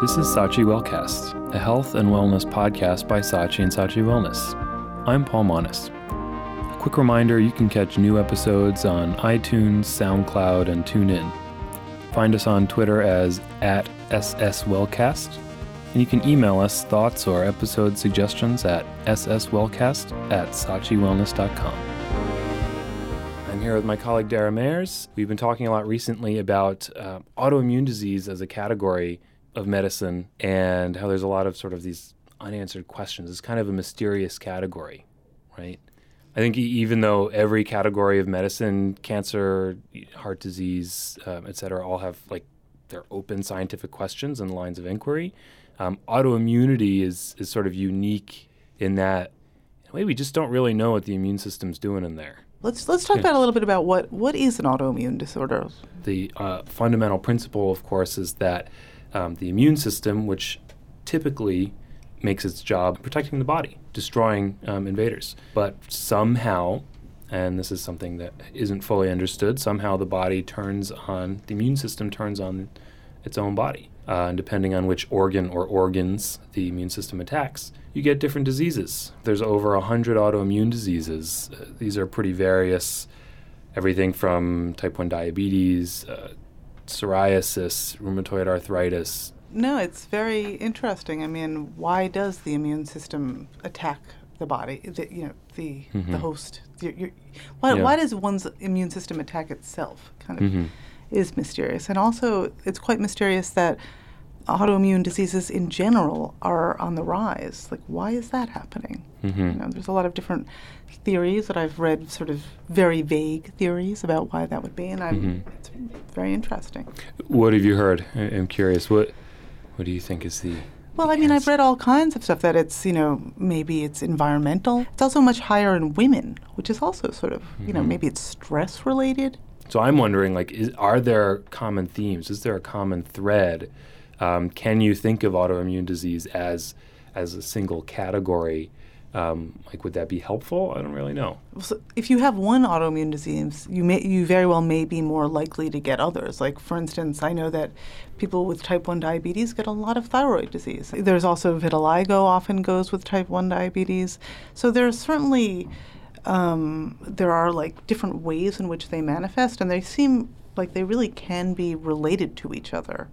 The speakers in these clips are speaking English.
This is Saatchi Wellcast, a health and wellness podcast by Saatchi and Saatchi Wellness. I'm Paul Monis. A quick reminder you can catch new episodes on iTunes, SoundCloud, and TuneIn. Find us on Twitter as at SSWellcast, and you can email us thoughts or episode suggestions at sswellcast at saatchiwellness.com. I'm here with my colleague Dara Mayers. We've been talking a lot recently about uh, autoimmune disease as a category of medicine and how there's a lot of sort of these unanswered questions. It's kind of a mysterious category, right? I think even though every category of medicine, cancer, heart disease, um, et cetera, all have like their open scientific questions and lines of inquiry, um, autoimmunity is, is sort of unique in that in a way we just don't really know what the immune system's doing in there. Let's let's talk Yeah. about a little bit about what what is an autoimmune disorder. The uh, fundamental principle, of course, is that um, the immune system, which typically makes its job protecting the body, destroying um, invaders, but somehow, and this is something that isn't fully understood, somehow the body turns on the immune system turns on its own body, uh, and depending on which organ or organs the immune system attacks, you get different diseases. There's over a hundred autoimmune diseases. Uh, these are pretty various everything from type 1 diabetes, uh, psoriasis, rheumatoid arthritis. No, it's very interesting. I mean, why does the immune system attack the body? The, you know, the the host. Your, your, why Yeah. why does one's immune system attack itself? Kind of Mhm. is mysterious, and also it's quite mysterious that autoimmune diseases in general are on the rise. Like, why is that happening? Mhm. You know, there's a lot of different theories that I've read, sort of very vague theories about why that would be, and I'm, Mhm. it's very interesting. What have you heard? I- I'm curious. What What do you think is the Well, I mean, I've read all kinds of stuff that it's, you know, maybe it's environmental. It's also much higher in women, which is also sort of, you know, Mhm. maybe it's stress related. So I'm wondering, like, is, are there common themes? Is there a common thread? Um, can you think of autoimmune disease as as a single category? Um, like, would that be helpful? I don't really know. So if you have one autoimmune disease, you may, you very well may be more likely to get others. Like, for instance, I know that people with type 1 diabetes get a lot of thyroid disease. There's also vitiligo often goes with type 1 diabetes. So there's certainly, um, there are like different ways in which they manifest, and they seem like they really can be related to each other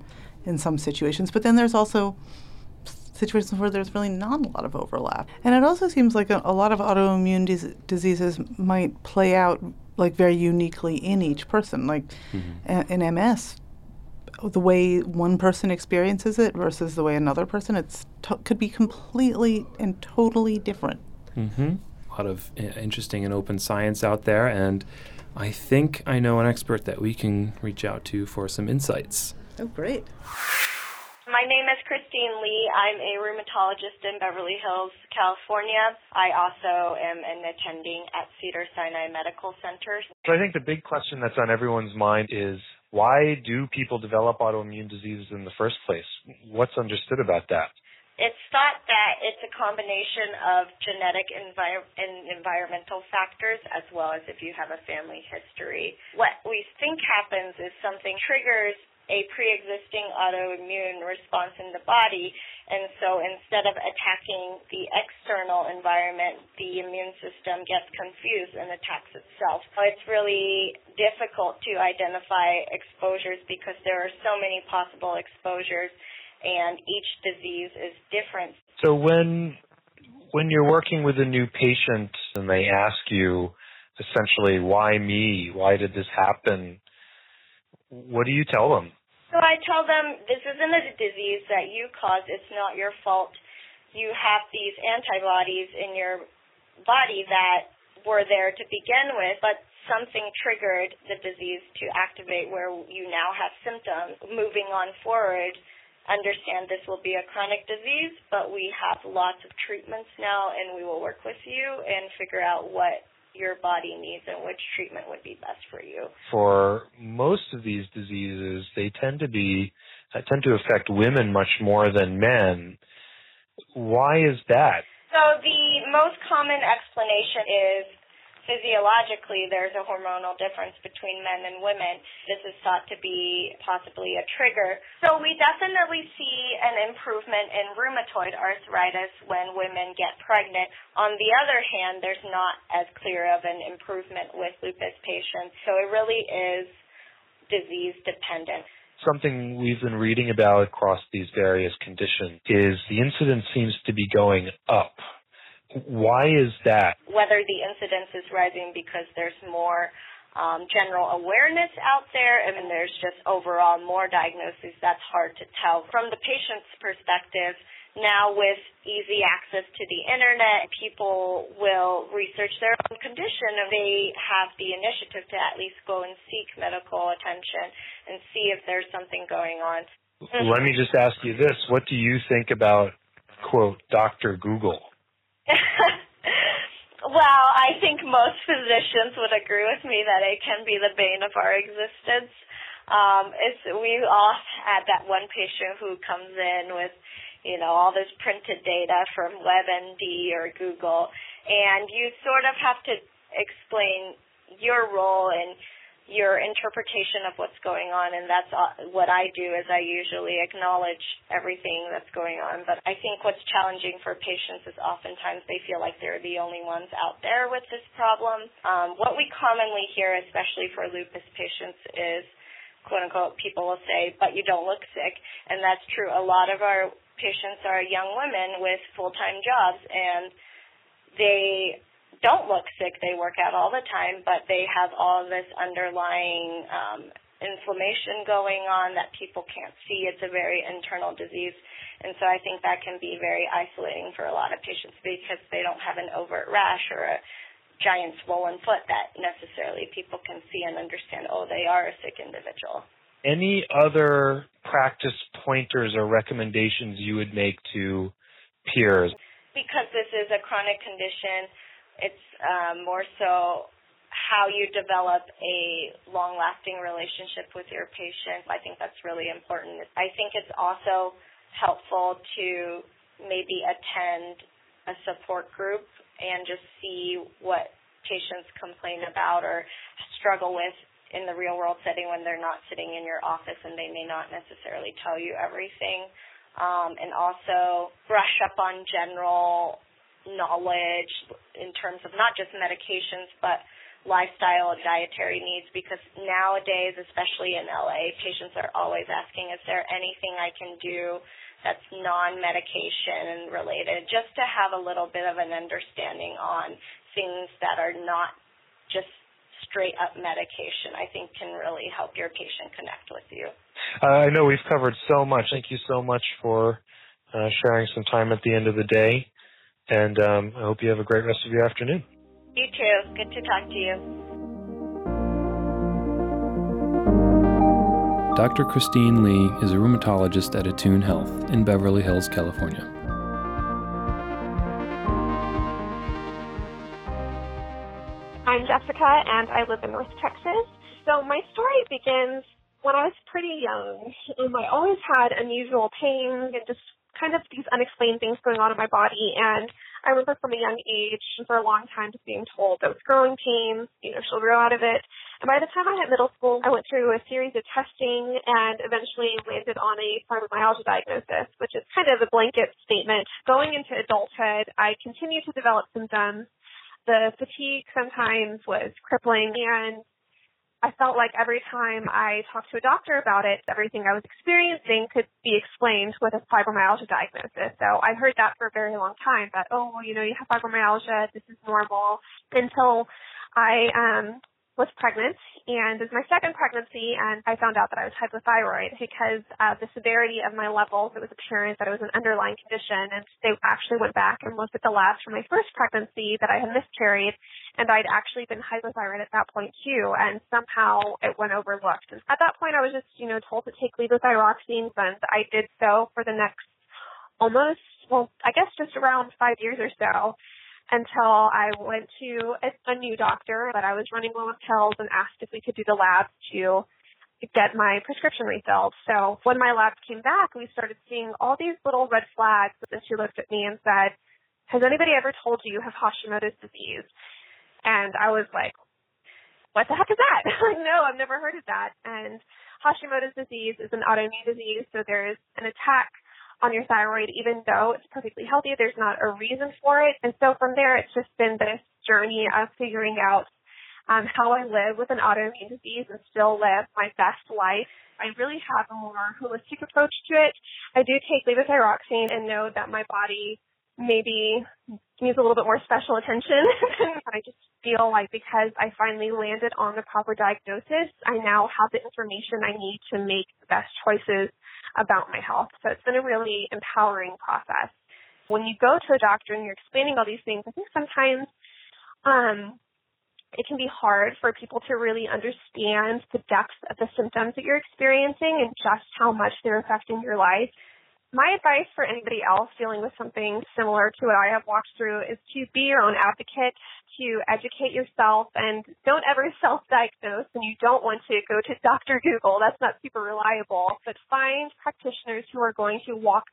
in some situations. But then there's also situations where there's really not a lot of overlap. And it also seems like a, a lot of autoimmune dis- diseases might play out like very uniquely in each person. Like a- in MS, the way one person experiences it versus the way another person, it's to- could be completely and totally different. Mm-hmm. A lot of uh, interesting and open science out there, and I think I know an expert that we can reach out to for some insights. Oh, great. My name is Christine Lee. I'm a rheumatologist in Beverly Hills, California. I also am an attending at Cedar Sinai Medical Center. So I think the big question that's on everyone's mind is why do people develop autoimmune diseases in the first place? What's understood about that? It's thought that it's a combination of genetic envir- and environmental factors as well as if you have a family history. What we think happens is something triggers a pre-existing autoimmune response in the body and so instead of attacking the external environment, the immune system gets confused and attacks itself. So it's really difficult to identify exposures because there are so many possible exposures and each disease is different. So when when you're working with a new patient and they ask you essentially why me? Why did this happen? What do you tell them? I tell them this isn't a disease that you caused, it's not your fault. You have these antibodies in your body that were there to begin with, but something triggered the disease to activate where you now have symptoms. Moving on forward, understand this will be a chronic disease, but we have lots of treatments now and we will work with you and figure out what your body needs and which treatment would be best for you. For most of these diseases, they tend to be uh, tend to affect women much more than men. Why is that? So the most common explanation is physiologically there's a hormonal difference between men and women. This is thought to be possibly a trigger. So we definitely see an improvement in rheumatoid arthritis when women get pregnant. On the other hand, there's not as clear of an improvement with lupus patients. So it really is disease dependent something we've been reading about across these various conditions is the incidence seems to be going up why is that? Whether the incidence is rising because there's more um, general awareness out there and there's just overall more diagnoses, that's hard to tell. From the patient's perspective, now with easy access to the internet, people will research their own condition and they have the initiative to at least go and seek medical attention and see if there's something going on. Let me just ask you this. What do you think about, quote, Dr. Google? well, I think most physicians would agree with me that it can be the bane of our existence. Um, it's we all had that one patient who comes in with, you know, all this printed data from WebMD or Google, and you sort of have to explain your role and your interpretation of what's going on and that's what I do is I usually acknowledge everything that's going on. But I think what's challenging for patients is oftentimes they feel like they're the only ones out there with this problem. Um, what we commonly hear especially for lupus patients is quote unquote people will say but you don't look sick. And that's true. A lot of our patients are young women with full-time jobs and they don't look sick. They work out all the time, but they have all this underlying um, inflammation going on that people can't see. It's a very internal disease. And so I think that can be very isolating for a lot of patients because they don't have an overt rash or a giant swollen foot that necessarily people can see and understand, oh, they are a sick individual. Any other practice pointers or recommendations you would make to peers? Because this is a chronic condition, it's um, more so how you develop a long lasting relationship with your patient. I think that's really important. I think it's also helpful to maybe attend a support group and just see what patients complain about or struggle with in the real world setting when they're not sitting in your office and they may not necessarily tell you everything. Um, and also brush up on general knowledge in terms of not just medications, but lifestyle and dietary needs because nowadays, especially in LA, patients are always asking, is there anything I can do that's non-medication related just to have a little bit of an understanding on things that are not just straight up medication, I think can really help your patient connect with you. Uh, I know we've covered so much. Thank you so much for uh, sharing some time at the end of the day. And um, I hope you have a great rest of your afternoon. You too. Good to talk to you. Dr. Christine Lee is a rheumatologist at Attune Health in Beverly Hills, California. I'm Jessica, and I live in North Texas. So my story begins when I was pretty young. Um, I always had unusual pain and just kind of these unexplained things going on in my body. And I remember from a young age, and for a long time, just being told that was growing pains, you know, she'll grow out of it. And by the time I hit middle school, I went through a series of testing and eventually landed on a fibromyalgia diagnosis, which is kind of a blanket statement. Going into adulthood, I continued to develop symptoms. The fatigue sometimes was crippling and I felt like every time I talked to a doctor about it, everything I was experiencing could be explained with a fibromyalgia diagnosis. So I heard that for a very long time that, oh, well, you know, you have fibromyalgia, this is normal, until I um, was pregnant and it was my second pregnancy and I found out that I was hypothyroid because of the severity of my levels. It was apparent that it was an underlying condition and they actually went back and looked at the labs from my first pregnancy that I had miscarried and I'd actually been hypothyroid at that point too and somehow it went overlooked. And at that point I was just, you know, told to take levothyroxine and I did so for the next almost, well, I guess just around five years or so until I went to a, a new doctor, but I was running low on pills and asked if we could do the labs to get my prescription refilled. So when my labs came back, we started seeing all these little red flags. And she looked at me and said, has anybody ever told you you have Hashimoto's disease? And I was like, what the heck is that? no, I've never heard of that. And Hashimoto's disease is an autoimmune disease, so there is an attack on your thyroid, even though it's perfectly healthy. There's not a reason for it. And so from there, it's just been this journey of figuring out um, how I live with an autoimmune disease and still live my best life. I really have a more holistic approach to it. I do take levothyroxine and know that my body maybe needs a little bit more special attention. I just feel like because I finally landed on the proper diagnosis, I now have the information I need to make the best choices about my health. So it's been a really empowering process. When you go to a doctor and you're explaining all these things, I think sometimes um, it can be hard for people to really understand the depth of the symptoms that you're experiencing and just how much they're affecting your life. My advice for anybody else dealing with something similar to what I have walked through is to be your own advocate, to educate yourself, and don't ever self-diagnose. And you don't want to go to Dr. Google. That's not super reliable. But find practitioners who are going to walk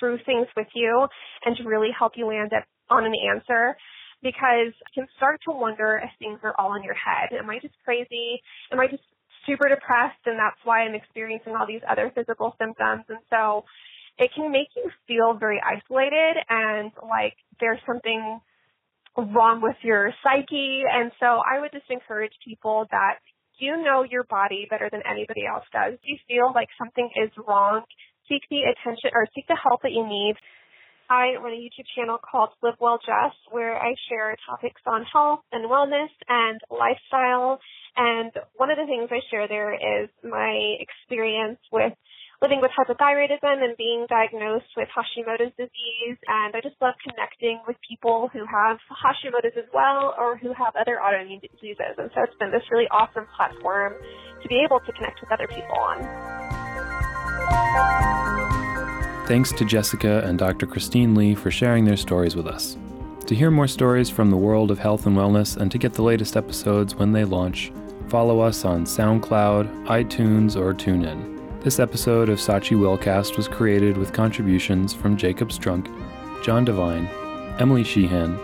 through things with you and to really help you land up on an answer because you can start to wonder if things are all in your head. Am I just crazy? Am I just super depressed and that's why I'm experiencing all these other physical symptoms? And so it can make you feel very isolated and like there's something wrong with your psyche. And so I would just encourage people that you know your body better than anybody else does. If you feel like something is wrong, seek the attention or seek the help that you need. I run a YouTube channel called Live Well Just where I share topics on health and wellness and lifestyle. And one of the things I share there is my experience with living with hypothyroidism and being diagnosed with Hashimoto's disease. And I just love connecting with people who have Hashimoto's as well or who have other autoimmune diseases. And so it's been this really awesome platform to be able to connect with other people on. Thanks to Jessica and Dr. Christine Lee for sharing their stories with us. To hear more stories from the world of health and wellness and to get the latest episodes when they launch, follow us on SoundCloud, iTunes, or TuneIn. This episode of Saatchi Wellcast was created with contributions from Jacob Strunk, John Devine, Emily Sheehan,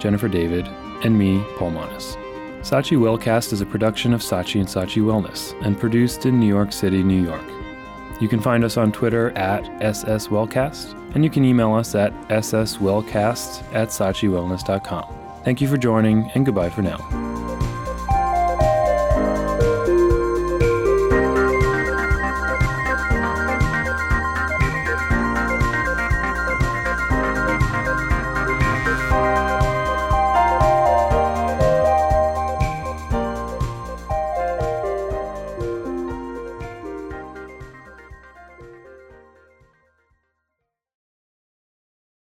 Jennifer David, and me, Paul Monis. Saatchi Wellcast is a production of Saatchi and Saatchi Wellness and produced in New York City, New York. You can find us on Twitter at SSWellcast, and you can email us at sswellcast at saatchiwellness.com. Thank you for joining, and goodbye for now.